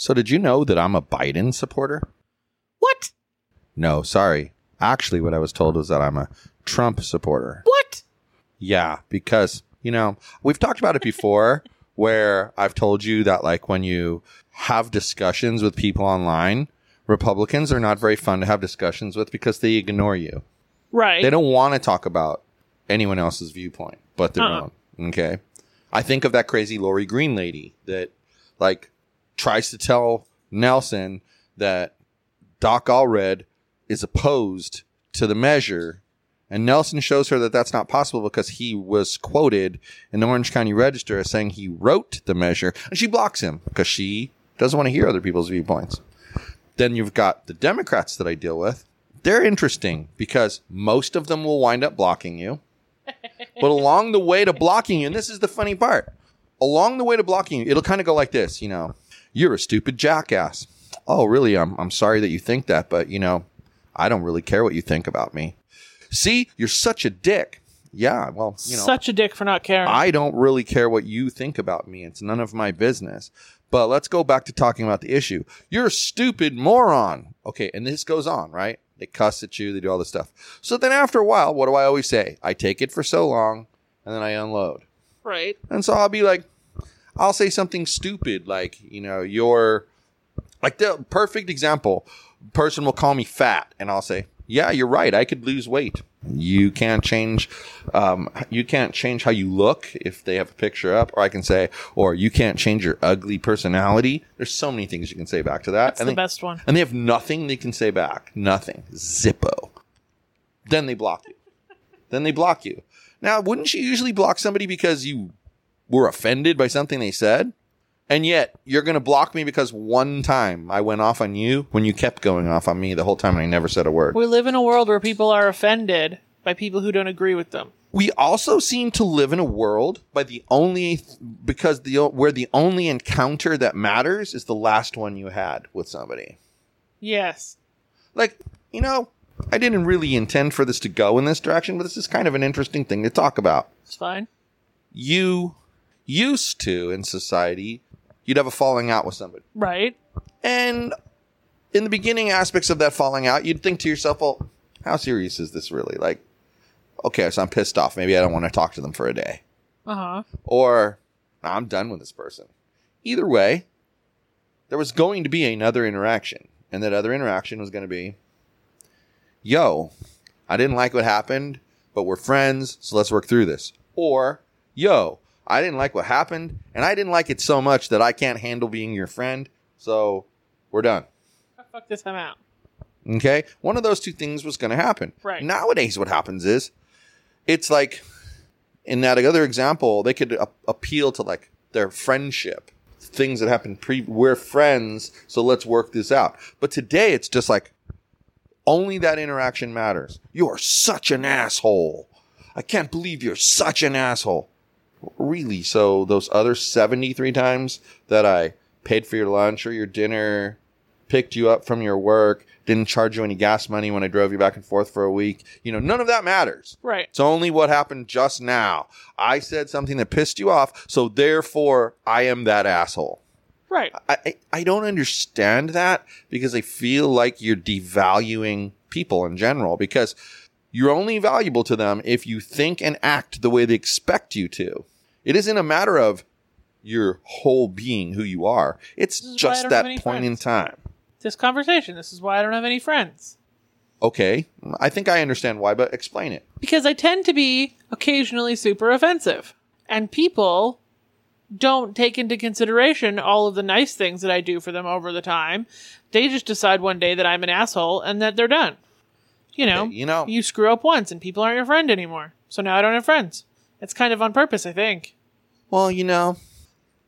So, did you know that I'm a Biden supporter? What? No, sorry. Actually, what I was told was that I'm a Trump supporter. What? Yeah, because, you know, we've talked about it before where I've told you that, like, when you have discussions with people online, Republicans are not very fun to have discussions with because they ignore you. Right. They don't want to talk about anyone else's viewpoint but their Uh-uh. own. Okay. I think of that crazy Lori Green lady that, like, tries to tell Nelson that Doc Allred is opposed to the measure. And Nelson shows her that that's not possible because he was quoted in the Orange County Register as saying he wrote the measure. And she blocks him because she doesn't want to hear other people's viewpoints. Then you've got the Democrats that I deal with. They're interesting because most of them will wind up blocking you. But along the way to blocking you, and this is the funny part, along the way to blocking you, it'll kind of go like this, you know, you're a stupid jackass. Oh, really? I'm, I'm sorry that you think that, but you know, I don't really care what you think about me. See, you're such a dick. Yeah, well, you know, Such a dick for not caring. I don't really care what you think about me. It's none of my business. But let's go back to talking about the issue. You're a stupid moron. Okay, and this goes on, right? They cuss at you, they do all this stuff. So then after a while, what do I always say? I take it for so long and then I unload. right. And so I'll be like, I'll say something stupid like, you know, you're like the perfect example. Person will call me fat, and I'll say, "Yeah, you're right. I could lose weight. You can't change, um, you can't change how you look if they have a picture up." Or I can say, "Or you can't change your ugly personality." There's so many things you can say back to that. That's and the they, best one. and they have nothing they can say back. Nothing. Zippo. Then they block you. then they block you. Now, wouldn't you usually block somebody because you were offended by something they said? And yet, you're going to block me because one time I went off on you when you kept going off on me the whole time and I never said a word. We live in a world where people are offended by people who don't agree with them. we also seem to live in a world by the only because the where the only encounter that matters is the last one you had with somebody. Yes. like you know i didn't really intend for this to go in this direction but this is kind of an interesting thing to talk about It's fine. you used to in society you'd have a falling out with somebody. Right. and in the beginning aspects of that falling out you'd think to yourself well how serious is this really? Like okay so i'm pissed off. Maybe i don't want to talk to them for a day. Uh huh. or i'm done with this person. Either way there was going to be another interaction. And that other interaction was going to be yo i didn't like what happened but we're friends so let's work through this. Or yo i didn't like what happened and i didn't like it so much that i can't handle being your friend so we're done Fuck this time out. Okay. One of those two things was going to happen. Right. Nowadays, what happens is it's like in that other example, they could a- appeal to like their friendship, things that happened pre, we're friends, so let's work this out. But today, it's just like only that interaction matters. You are such an asshole. I can't believe you're such an asshole. Really? So those other 73 times that I paid for your lunch or your dinner, picked you up from your work, didn't charge you any gas money when I drove you back and forth for a week. You know, none of that matters. Right. It's only what happened just now. I said something that pissed you off, so therefore I am that asshole. Right. I, I, I don't understand that because I feel like you're devaluing people in general because you're only valuable to them if you think and act the way they expect you to. It isn't a matter of your whole being who you are. It's This is why I just that point in time. this conversation. This is why I don't have any friends. Okay, I think I understand why, but explain it. Because I tend to be occasionally super offensive. And people don't take into consideration all of the nice things that I do for them over the time. They just decide one day that I'm an asshole and that they're done. You know, you know- you screw up once and people aren't your friend anymore. So now I don't have friends. It's kind of on purpose, I think. Well, you know,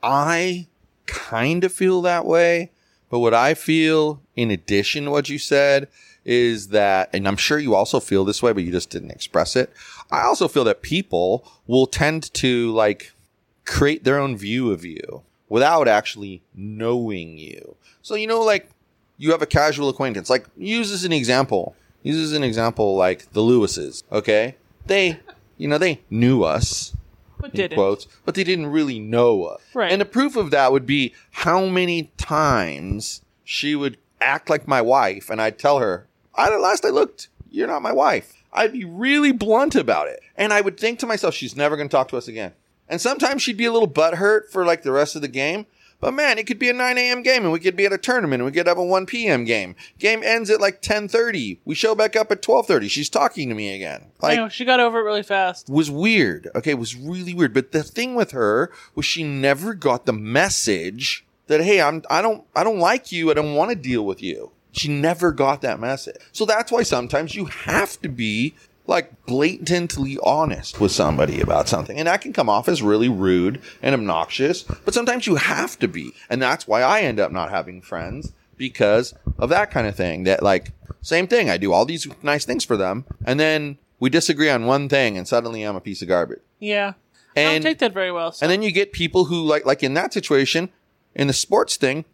I kind of feel that way, but what I feel in addition to what you said is that, and I'm sure you also feel this way, but you just didn't express it. I also feel that people will tend to like create their own view of you without actually knowing you. So, you know, like you have a casual acquaintance, like use as an example, use as an example, like the Lewises, okay? They, you know, they knew us But didn't. quotes, but they didn't really know us. Right. And the proof of that would be how many times she would act like my wife, and I'd tell her, I, last I looked, you're not my wife. I'd be really blunt about it. And I would think to myself, she's never going to talk to us again. And sometimes she'd be a little butthurt for like the rest of the game. But man, it could be a 9 a.m. game and we could be at a tournament and we could have a 1 p.m. game. Game ends at like 10.30. We show back up at 12.30. She's talking to me again. Like, I know, she got over it really fast. was weird. Okay, it was really weird. But the thing with her was she never got the message that hey, I'm I don't I don't like you. I don't want to deal with you. She never got that message. So that's why sometimes you have to be like blatantly honest with somebody about something. And that can come off as really rude and obnoxious, but sometimes you have to be. And that's why I end up not having friends because of that kind of thing. That like same thing. I do all these nice things for them and then we disagree on one thing and suddenly I'm a piece of garbage. Yeah. I don't take that very well. So. and then you get people who like like in that situation, in the sports thing,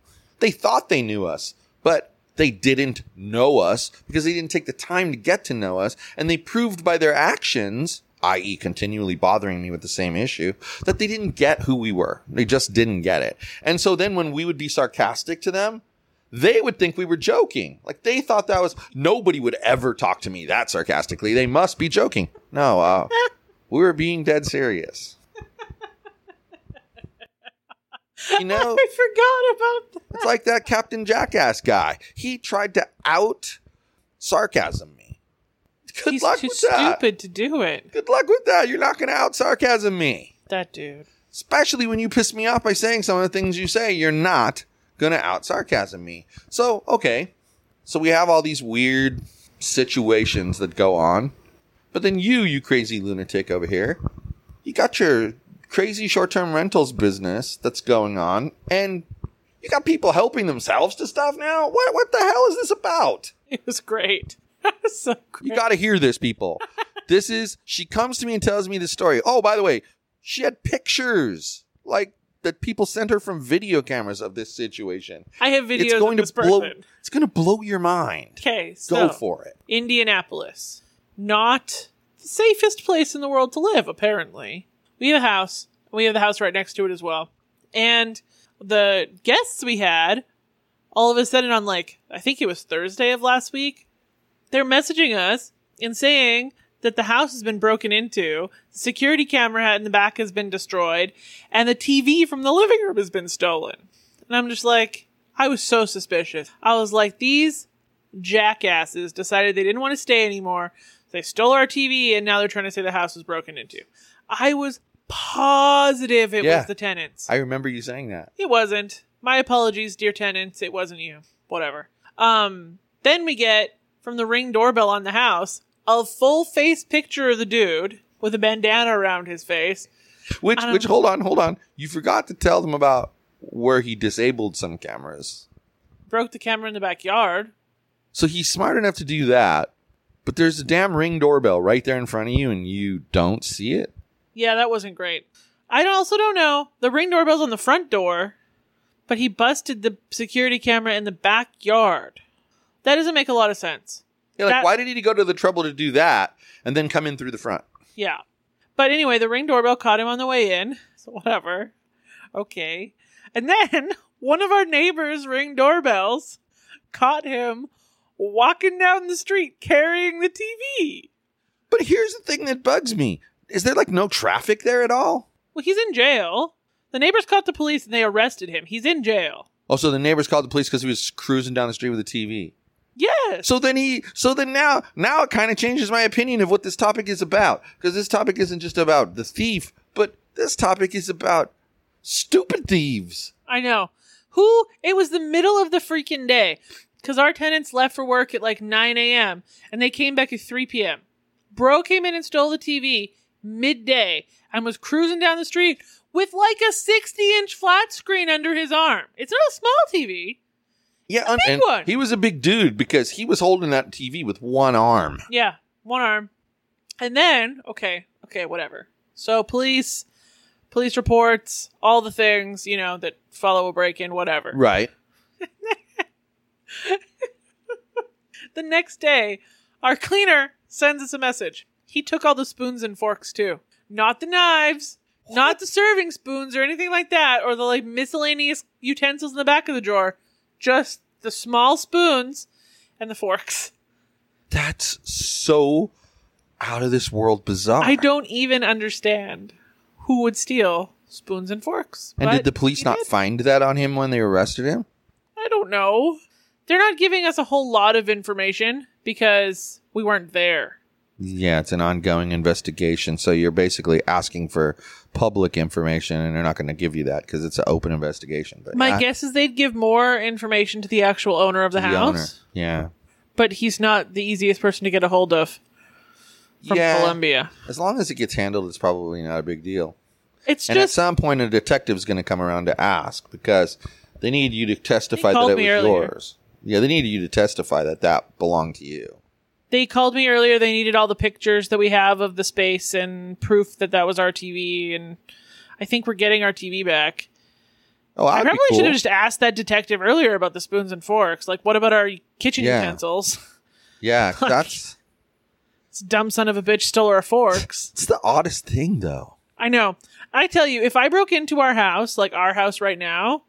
they thought they knew us, but they didn't know us because they didn't take the time to get to know us, and they proved by their actions, i.e., continually bothering me with the same issue, that they didn't get who we were. They just didn't get it. And so then when we would be sarcastic to them, they would think we were joking. Like they thought that was nobody would ever talk to me that sarcastically. They must be joking. No, uh, we were being dead serious. You know, I forgot about that. it's like that Captain Jackass guy. He tried to out sarcasm me. Good He's luck too with that. stupid to do it. Good luck with that. You're not going to out sarcasm me. That dude. Especially when you piss me off by saying some of the things you say, you're not going to out sarcasm me. So, okay. So we have all these weird situations that go on. But then you, you crazy lunatic over here, you got your crazy short term rentals business that's going on, and you got people helping themselves to stuff now? What, what the hell is this about? It was great. Was so great. You got to hear this, people. this is, she comes to me and tells me the story. Oh, by the way, she had pictures like that people sent her from video cameras of this situation. I have videos it's going to blow, person. it's going to blow your mind. Okay, Go for it. Indianapolis. Not the safest place in the world to live, apparently. We have a house. We have the house right next to it as well. And the guests we had, all of a sudden on like, I think it was Thursday of last week, they're messaging us and saying that the house has been broken into, the security camera in the back has been destroyed, and the TV from the living room has been stolen. And I'm just like, I was so suspicious. I was like, these jackasses decided they didn't want to stay anymore. They stole our TV and now they're trying to say the house was broken into. I was positive it Yeah. was the tenants. I remember you saying that. It wasn't. My apologies, dear tenants. It wasn't you. Whatever. Um, then we get from the ring doorbell on the house a full face picture of the dude with a bandana around his face. Which, I don't- which, hold on, hold on. You forgot to tell them about where he disabled some cameras. Broke the camera in the backyard. So he's smart enough to do that, but there's a damn ring doorbell right there in front of you and you don't see it. Yeah, that wasn't great. I also don't know. The ring doorbell's on the front door, but he busted the security camera in the backyard. That doesn't make a lot of sense. You're like, That- why did he go to the trouble to do that and then come in through the front? Yeah. But anyway, the ring doorbell caught him on the way in. So whatever. Okay. And then one of our neighbors' ring doorbells caught him walking down the street carrying the TV. But here's the thing that bugs me. Is there like no traffic there at all? Well, he's in jail. The neighbors caught the police and they arrested him. He's in jail. Oh, so the neighbors called the police because he was cruising down the street with a TV. Yes. So then he, so then now, now it kind of changes my opinion of what this topic is about. Because this topic isn't just about the thief, but this topic is about stupid thieves. I know. Who? It was the middle of the freaking day because our tenants left for work at like 9 a.m. and they came back at 3 p.m. Bro came in and stole the TV midday and was cruising down the street with like a 60 inch flat screen under his arm. It's not a small TV. Yeah, un- big and one. he was a big dude because he was holding that TV with one arm. Yeah, one arm. And then, okay, okay, whatever. So police, police reports, all the things, you know, that follow a break in, whatever. Right. The next day, our cleaner sends us a message. He took all the spoons and forks too. Not the knives, not the serving spoons or anything like that, or the like miscellaneous utensils in the back of the drawer. Just the small spoons and the forks. That's so out of this world bizarre. I don't even understand who would steal spoons and forks. and did the police not did. find that on him when they arrested him? I don't know. They're not giving us a whole lot of information because we weren't there. Yeah, it's an ongoing investigation. So you're basically asking for public information, and they're not going to give you that because it's an open investigation. But My yeah, guess is they'd give more information to the actual owner of the, the house, owner. Yeah. but he's not the easiest person to get a hold of from yeah. Colombia. As long as it gets handled, it's probably not a big deal. It's And at some point, a detective's going to come around to ask because they need you to testify that it was earlier. yours. Yeah, they need you to testify that that belonged to you. They called me earlier. They needed all the pictures that we have of the space and proof that that was our TV. And I think we're getting our TV back. Oh, I probably cool. should have just asked that detective earlier about the spoons and forks. Like, what about our kitchen Yeah. utensils? Yeah, Like- that's This dumb son of a bitch stole our forks. it's the oddest thing, though. I know. I tell you, if I broke into our house, like our house right now,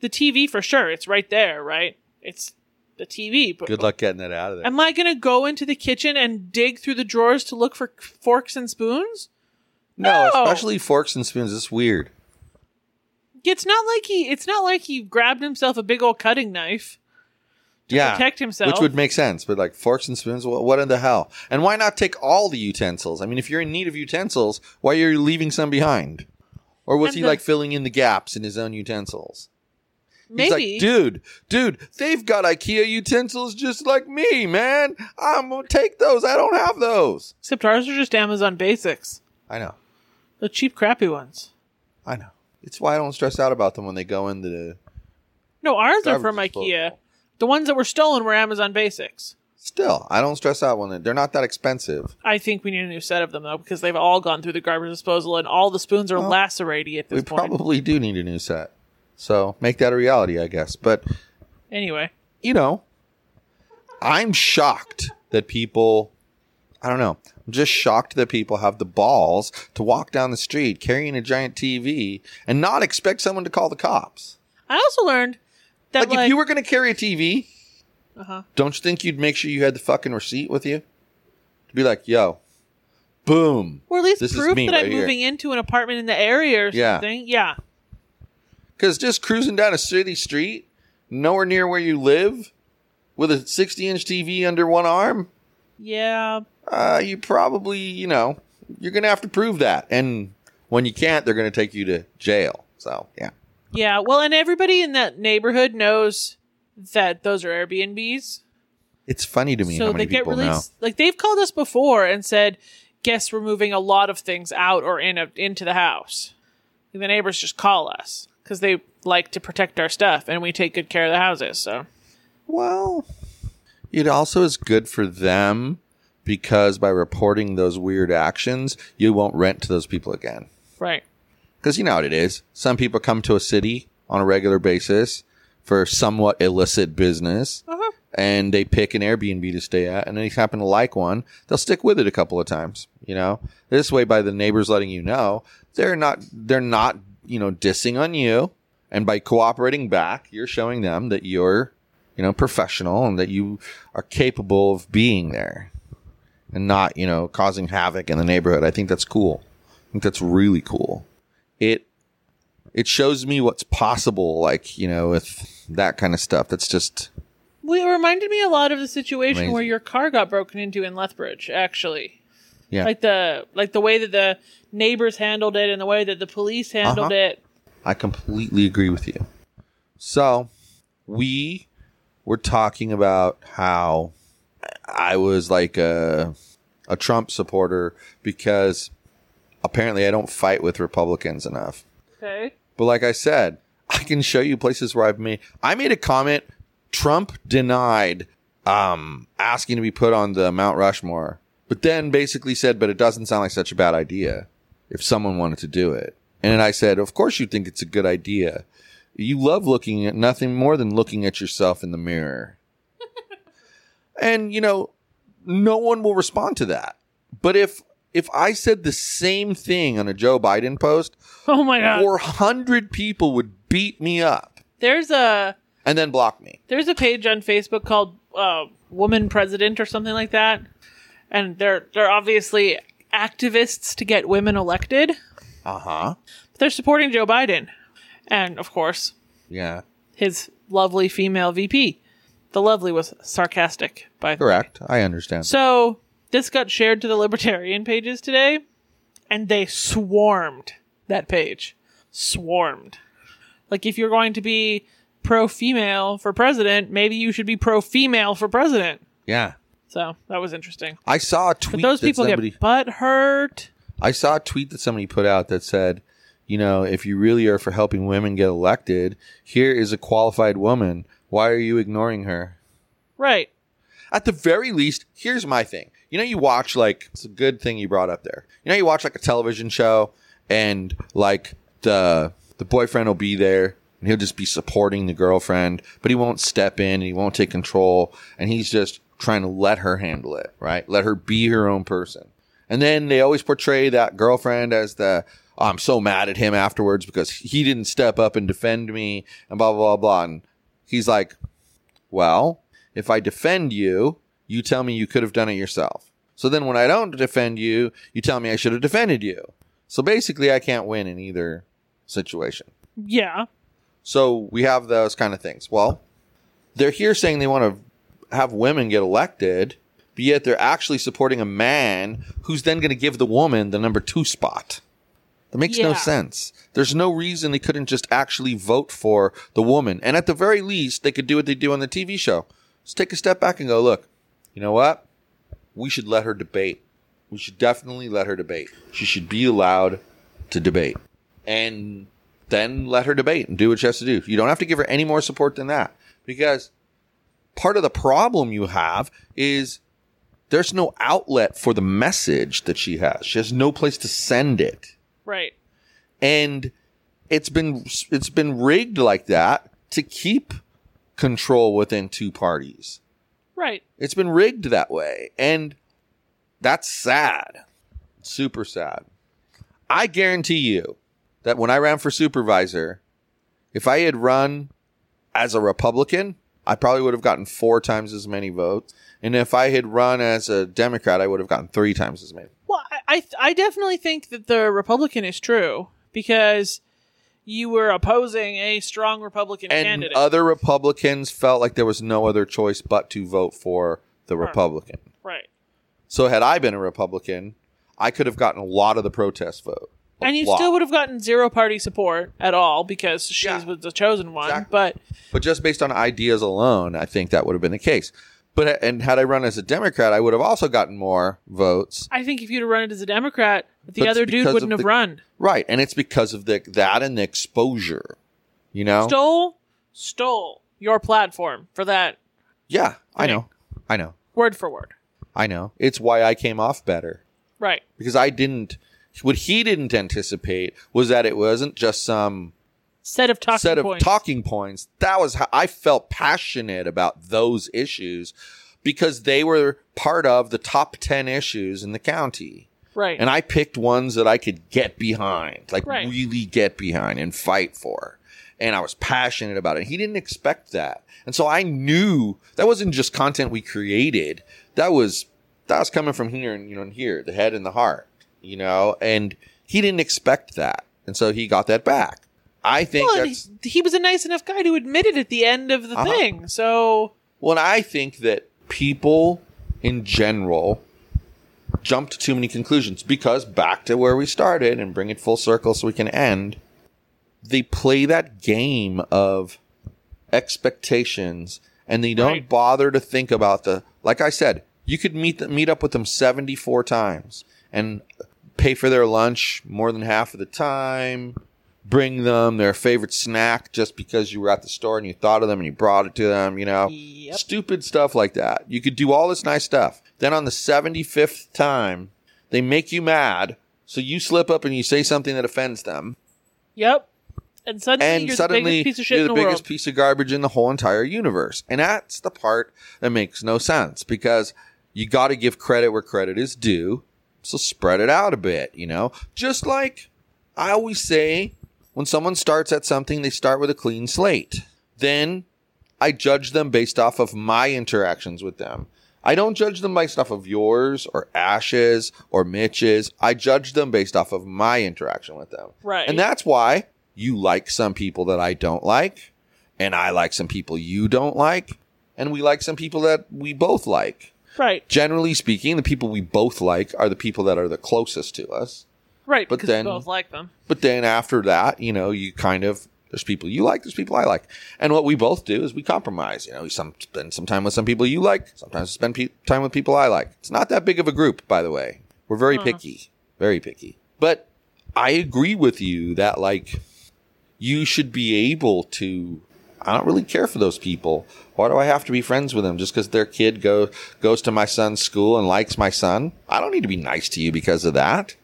the TV for sure, it's right there, right? It's the TV. But Good luck getting that out of there. am I going to go into the kitchen and dig through the drawers to look for forks and spoons? no, No. especially forks and spoons. It's weird. It's not like he. It's not like he grabbed himself a big old cutting knife to yeah, protect himself. which would make sense. But like forks and spoons, what, what in the hell? And why not take all the utensils? I mean, if you're in need of utensils, why are you leaving some behind? Or was And he the- like filling in the gaps in his own utensils? He's Maybe. like, dude, dude, they've got IKEA utensils just like me, man. I'm gonna take those. I don't have those. Except ours are just Amazon basics, I know, the cheap, crappy ones. I know. It's why I don't stress out about them when they go into the. No, ours are Garbage from disposal. IKEA. The ones that were stolen were Amazon basics. Still, I don't stress out when they, they're not that expensive. I think we need a new set of them though, because they've all gone through the garbage disposal and all the spoons are lacerated at this We point. probably do need a new set. So make that a reality, I guess. But Anyway, you know, I'm shocked that people. I don't know. I'm just shocked that people have the balls to walk down the street carrying a giant TV and not expect someone to call the cops. I also learned that Like, like, if you were going to carry a TV, uh-huh. don't you think you'd make sure you had the fucking receipt with you? To be like, yo, boom. or at least This is proof that right I'm here. moving into an apartment in the area or Yeah. something. Yeah. Because just cruising down a city street, nowhere near where you live, with a 60 inch TV under one arm, Yeah. uh, you probably, you know, you're going to have to prove that. And when you can't, they're going to take you to jail. So, yeah. Yeah. Well, and everybody in that neighborhood knows that those are Airbnbs. It's funny to me so how they get people know. Like they've called us before and said guests were moving a lot of things out or in a, into the house. And the neighbors just call us because they like to protect our stuff and we take good care of the houses. So Well, it also is good for them because by reporting those weird actions, you won't rent to those people again. right. Because you know what it is. Some people come to a city on a regular basis for somewhat illicit business. Uh-huh. and they pick an Airbnb to stay at, and they happen to like one, they'll stick with it a couple of times. You know, this way by the neighbors letting you know they're not they're not you know dissing on you, and by cooperating back, you're showing them that you're you know professional and that you are capable of being there, and not you know causing havoc in the neighborhood. I think that's cool. I think that's really cool. It it shows me what's possible, like, you know, with that kind of stuff. That's just, Well, it reminded me a lot of the situation Amazing. where your car got broken into in Lethbridge, actually. Yeah. Like the like the way that the neighbors handled it and the way that the police handled Uh-huh. it. I completely agree with you. So, we were talking about how I was like a, a Trump supporter because apparently I don't fight with Republicans enough. Okay. But like I said, I can show you places where I've made I made a comment Trump denied um asking to be put on the Mount Rushmore, but then basically said, but it doesn't sound like such a bad idea if someone wanted to do it. And I said, of course you think it's a good idea. You love looking at nothing more than looking at yourself in the mirror. and you know, no one will respond to that. But if if I said the same thing on a Joe Biden post, Oh my god. 400 people would beat me up There's a and then block me. there's a page on Facebook called uh, Woman President or something like that, and they're they're obviously activists to get women elected. Uh huh. They're supporting Joe Biden, and of course Yeah. his lovely female VP. The lovely was sarcastic, by the way. Correct. I understand. So this got shared to the libertarian pages today, and they swarmed that page. Swarmed. Like if you're going to be pro female for president, maybe you should be pro female for president. yeah. So that was interesting. I saw a But tweet those that people somebody get butt hurt. I saw a tweet that somebody put out that said, you know, if you really are for helping women get elected, here is a qualified woman. Why are you ignoring her? Right. At the very least, here's my thing. You know, you watch like it's a good thing you brought up there. You know, you watch like a television show, and like the the boyfriend will be there, and he'll just be supporting the girlfriend, but he won't step in and he won't take control, and he's just trying to let her handle it, right? Let her be her own person. And then they always portray that girlfriend as the "Oh, I'm so mad at him afterwards because he didn't step up and defend me and blah blah blah blah. And he's like, well, if I defend you, you tell me you could have done it yourself. So then when I don't defend you, you tell me I should have defended you. So basically, I can't win in either situation. Yeah. So we have those kind of things. Well, they're here saying they want to have women get elected, but yet they're actually supporting a man who's then going to give the woman the number two spot. That makes no sense. There's no reason they couldn't just actually vote for the woman. And at the very least, they could do what they do on the TV show. Just take a step back and go, look, you know what? We should let her debate. We should definitely let her debate. She should be allowed to debate. And then let her debate and do what she has to do. You don't have to give her any more support than that. Because part of the problem you have is there's no outlet for the message that she has. She has no place to send it. Right. And it's been it's been rigged like that to keep control within two parties. Right. It's been rigged that way. And that's sad. Super sad. I guarantee you that when I ran for supervisor, if I had run as a Republican, I probably would have gotten four times as many votes. And if I had run as a Democrat, I would have gotten three times as many. Well, I, I I definitely think that the Republican is true because you were opposing a strong Republican And candidate. other Republicans felt like there was no other choice but to vote for the Republican. right. So had I been a Republican, I could have gotten a lot of the protest vote. And you still would have gotten zero party support at all because she Yeah. was the chosen one. Exactly. But But just based on ideas alone, I think that would have been the case. But uh, and had I run as a Democrat, I would have also gotten more votes. I think if you'd have run it as a Democrat, the But it's other dude wouldn't have the- run. Right, and it's because of the that and the exposure. You know? Stole, stole your platform for that yeah, I know. I know. word for word. I know. It's why I came off better. Right. Because I didn't what he didn't anticipate was that it wasn't just some Set of talking set of points. talking points. That was how I felt passionate about those issues because they were part of the top 10 issues in the county. right. And I picked ones that I could get behind, like Right. really get behind and fight for. And I was passionate about it. He didn't expect that. And so I knew that wasn't just content we created. That was that was coming from here and you know and here, the head and the heart, you know, and he didn't expect that. And so he got that back. I think Well, he, he was a nice enough guy to admit it at the end of the Uh-huh. thing. So well, I think that people in general jump to too many conclusions because back to where we started and bring it full circle so we can end. They play that game of expectations and they don't Right. bother to think about the like I said, you could meet meet up with them 74 times and pay for their lunch more than half of the time, bring them their favorite snack just because you were at the store and you thought of them and you brought it to them, you know. Yep. Stupid stuff like that. You could do all this nice stuff. Then on the 75th time, they make you mad, so you slip up and you say something that offends them yep. And suddenly and you're the biggest piece of shit you're the the, biggest world. piece of garbage in the whole entire universe. And that's the part that makes no sense because you got to give credit where credit is due. So spread it out a bit, you know? Just like I always say when someone starts at something, they start with a clean slate. Then I judge them based off of my interactions with them. I don't judge them based off of yours or Ash's or Mitch's. I judge them based off of my interaction with them. Right. And that's why you like some people that I don't like, and I like some people you don't like, and we like some people that we both like. Right. Generally speaking, the people we both like are the people that are the closest to us. Right. But because then- we both like them. But then after that, you know, you kind of there's people you like, there's people I like, and what we both do is we compromise. You know, we some spend some time with some people you like, sometimes spend pe- time with people I like. It's not that big of a group, by the way. We're very picky, very picky. But I agree with you that like you should be able to. I don't really care for those people. Why do I have to be friends with them just because their kid go goes to my son's school and likes my son? I don't need to be nice to you because of that.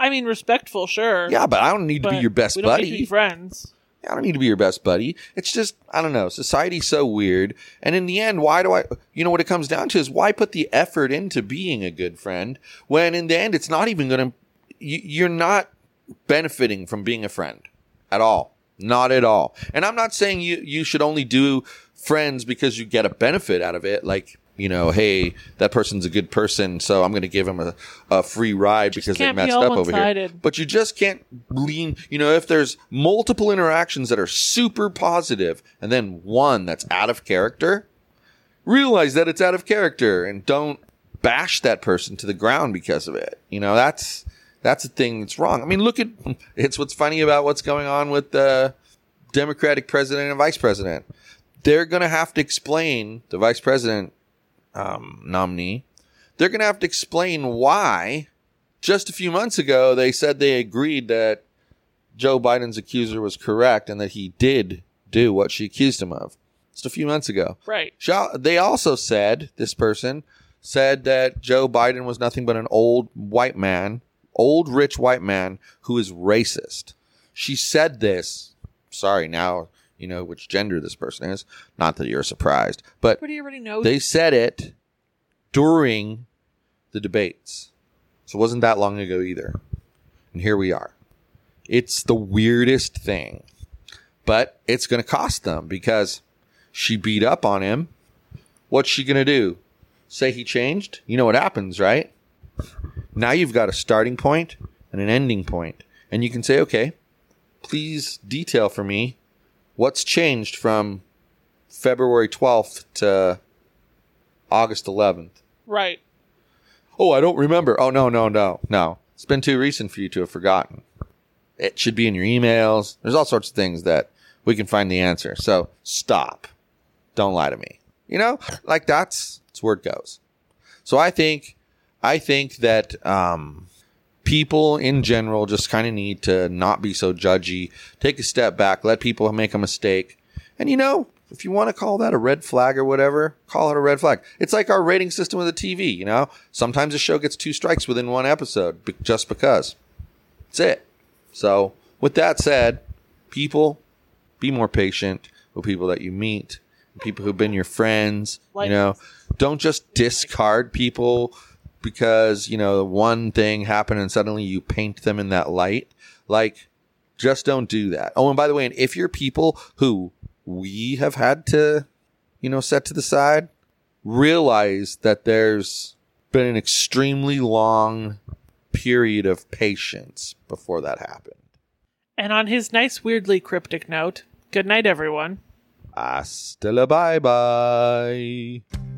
I mean, respectful, sure. Yeah, but I don't need to be your best we don't buddy. Need to be friends. I don't need to be your best buddy. It's just, I don't know. Society's so weird. And in the end, why do I, you know, what it comes down to is why put the effort into being a good friend when in the end, it's not even going to, you're not benefiting from being a friend at all. Not at all. And I'm not saying you, you should only do friends because you get a benefit out of it. Like, you know, hey, that person's a good person, so I'm going to give him a, a free ride because they can't be up over here. But you just can't lean, you know, if there's multiple interactions that are super positive and then one that's out of character, realize that it's out of character and don't bash that person to the ground because of it. You know, that's that's the thing that's wrong. I mean, look at it's what's funny about what's going on with the Democratic president and vice president. They're going to have to explain the vice president um, nominee. They're going to have to explain why just a few months ago they said they agreed that Joe Biden's accuser was correct and that he did do what she accused him of. Just a few months ago. Right. They also said, this person said that Joe Biden was nothing but an old white man, old rich white man who is racist. She said this. Sorry, now you know which gender this person is. Not that you're surprised, but Everybody already knows. they said it during the debates. So it wasn't that long ago either. And here we are. It's the weirdest thing. But it's going to cost them because she beat up on him. What's she going to do? Say he changed? You know what happens, right? Now you've got a starting point and an ending. And you can say, okay, please detail for me what's changed from February 12th to August 11th. right. Oh, I don't remember. Oh, no, no, no, no. It's been too recent for you to have forgotten. It should be in your emails. There's all sorts of things that we can find the answer. So stop. Don't lie to me. You know, like that's, that's where it goes. So I think, I think that, um, people in general just kind of need to not be so judgy, take a step back, let people make a mistake. And you know, if you want to call that a red flag or whatever, call it a red flag. It's like our rating system with the TV, you know? Sometimes a show gets two strikes within one episode just because. That's it. So, with that said, people, be more patient with people that you meet, people who've been your friends, you know? Don't just discard people because, you know, one thing happened and suddenly you paint them in that light. Like, just don't do that. Oh, and by the way, and if you're people who we have had to, you know, set to the side, realize that there's been an extremely long period of patience before that happened. And on his nice, weirdly cryptic note, good night, everyone. Hasta la bye bye.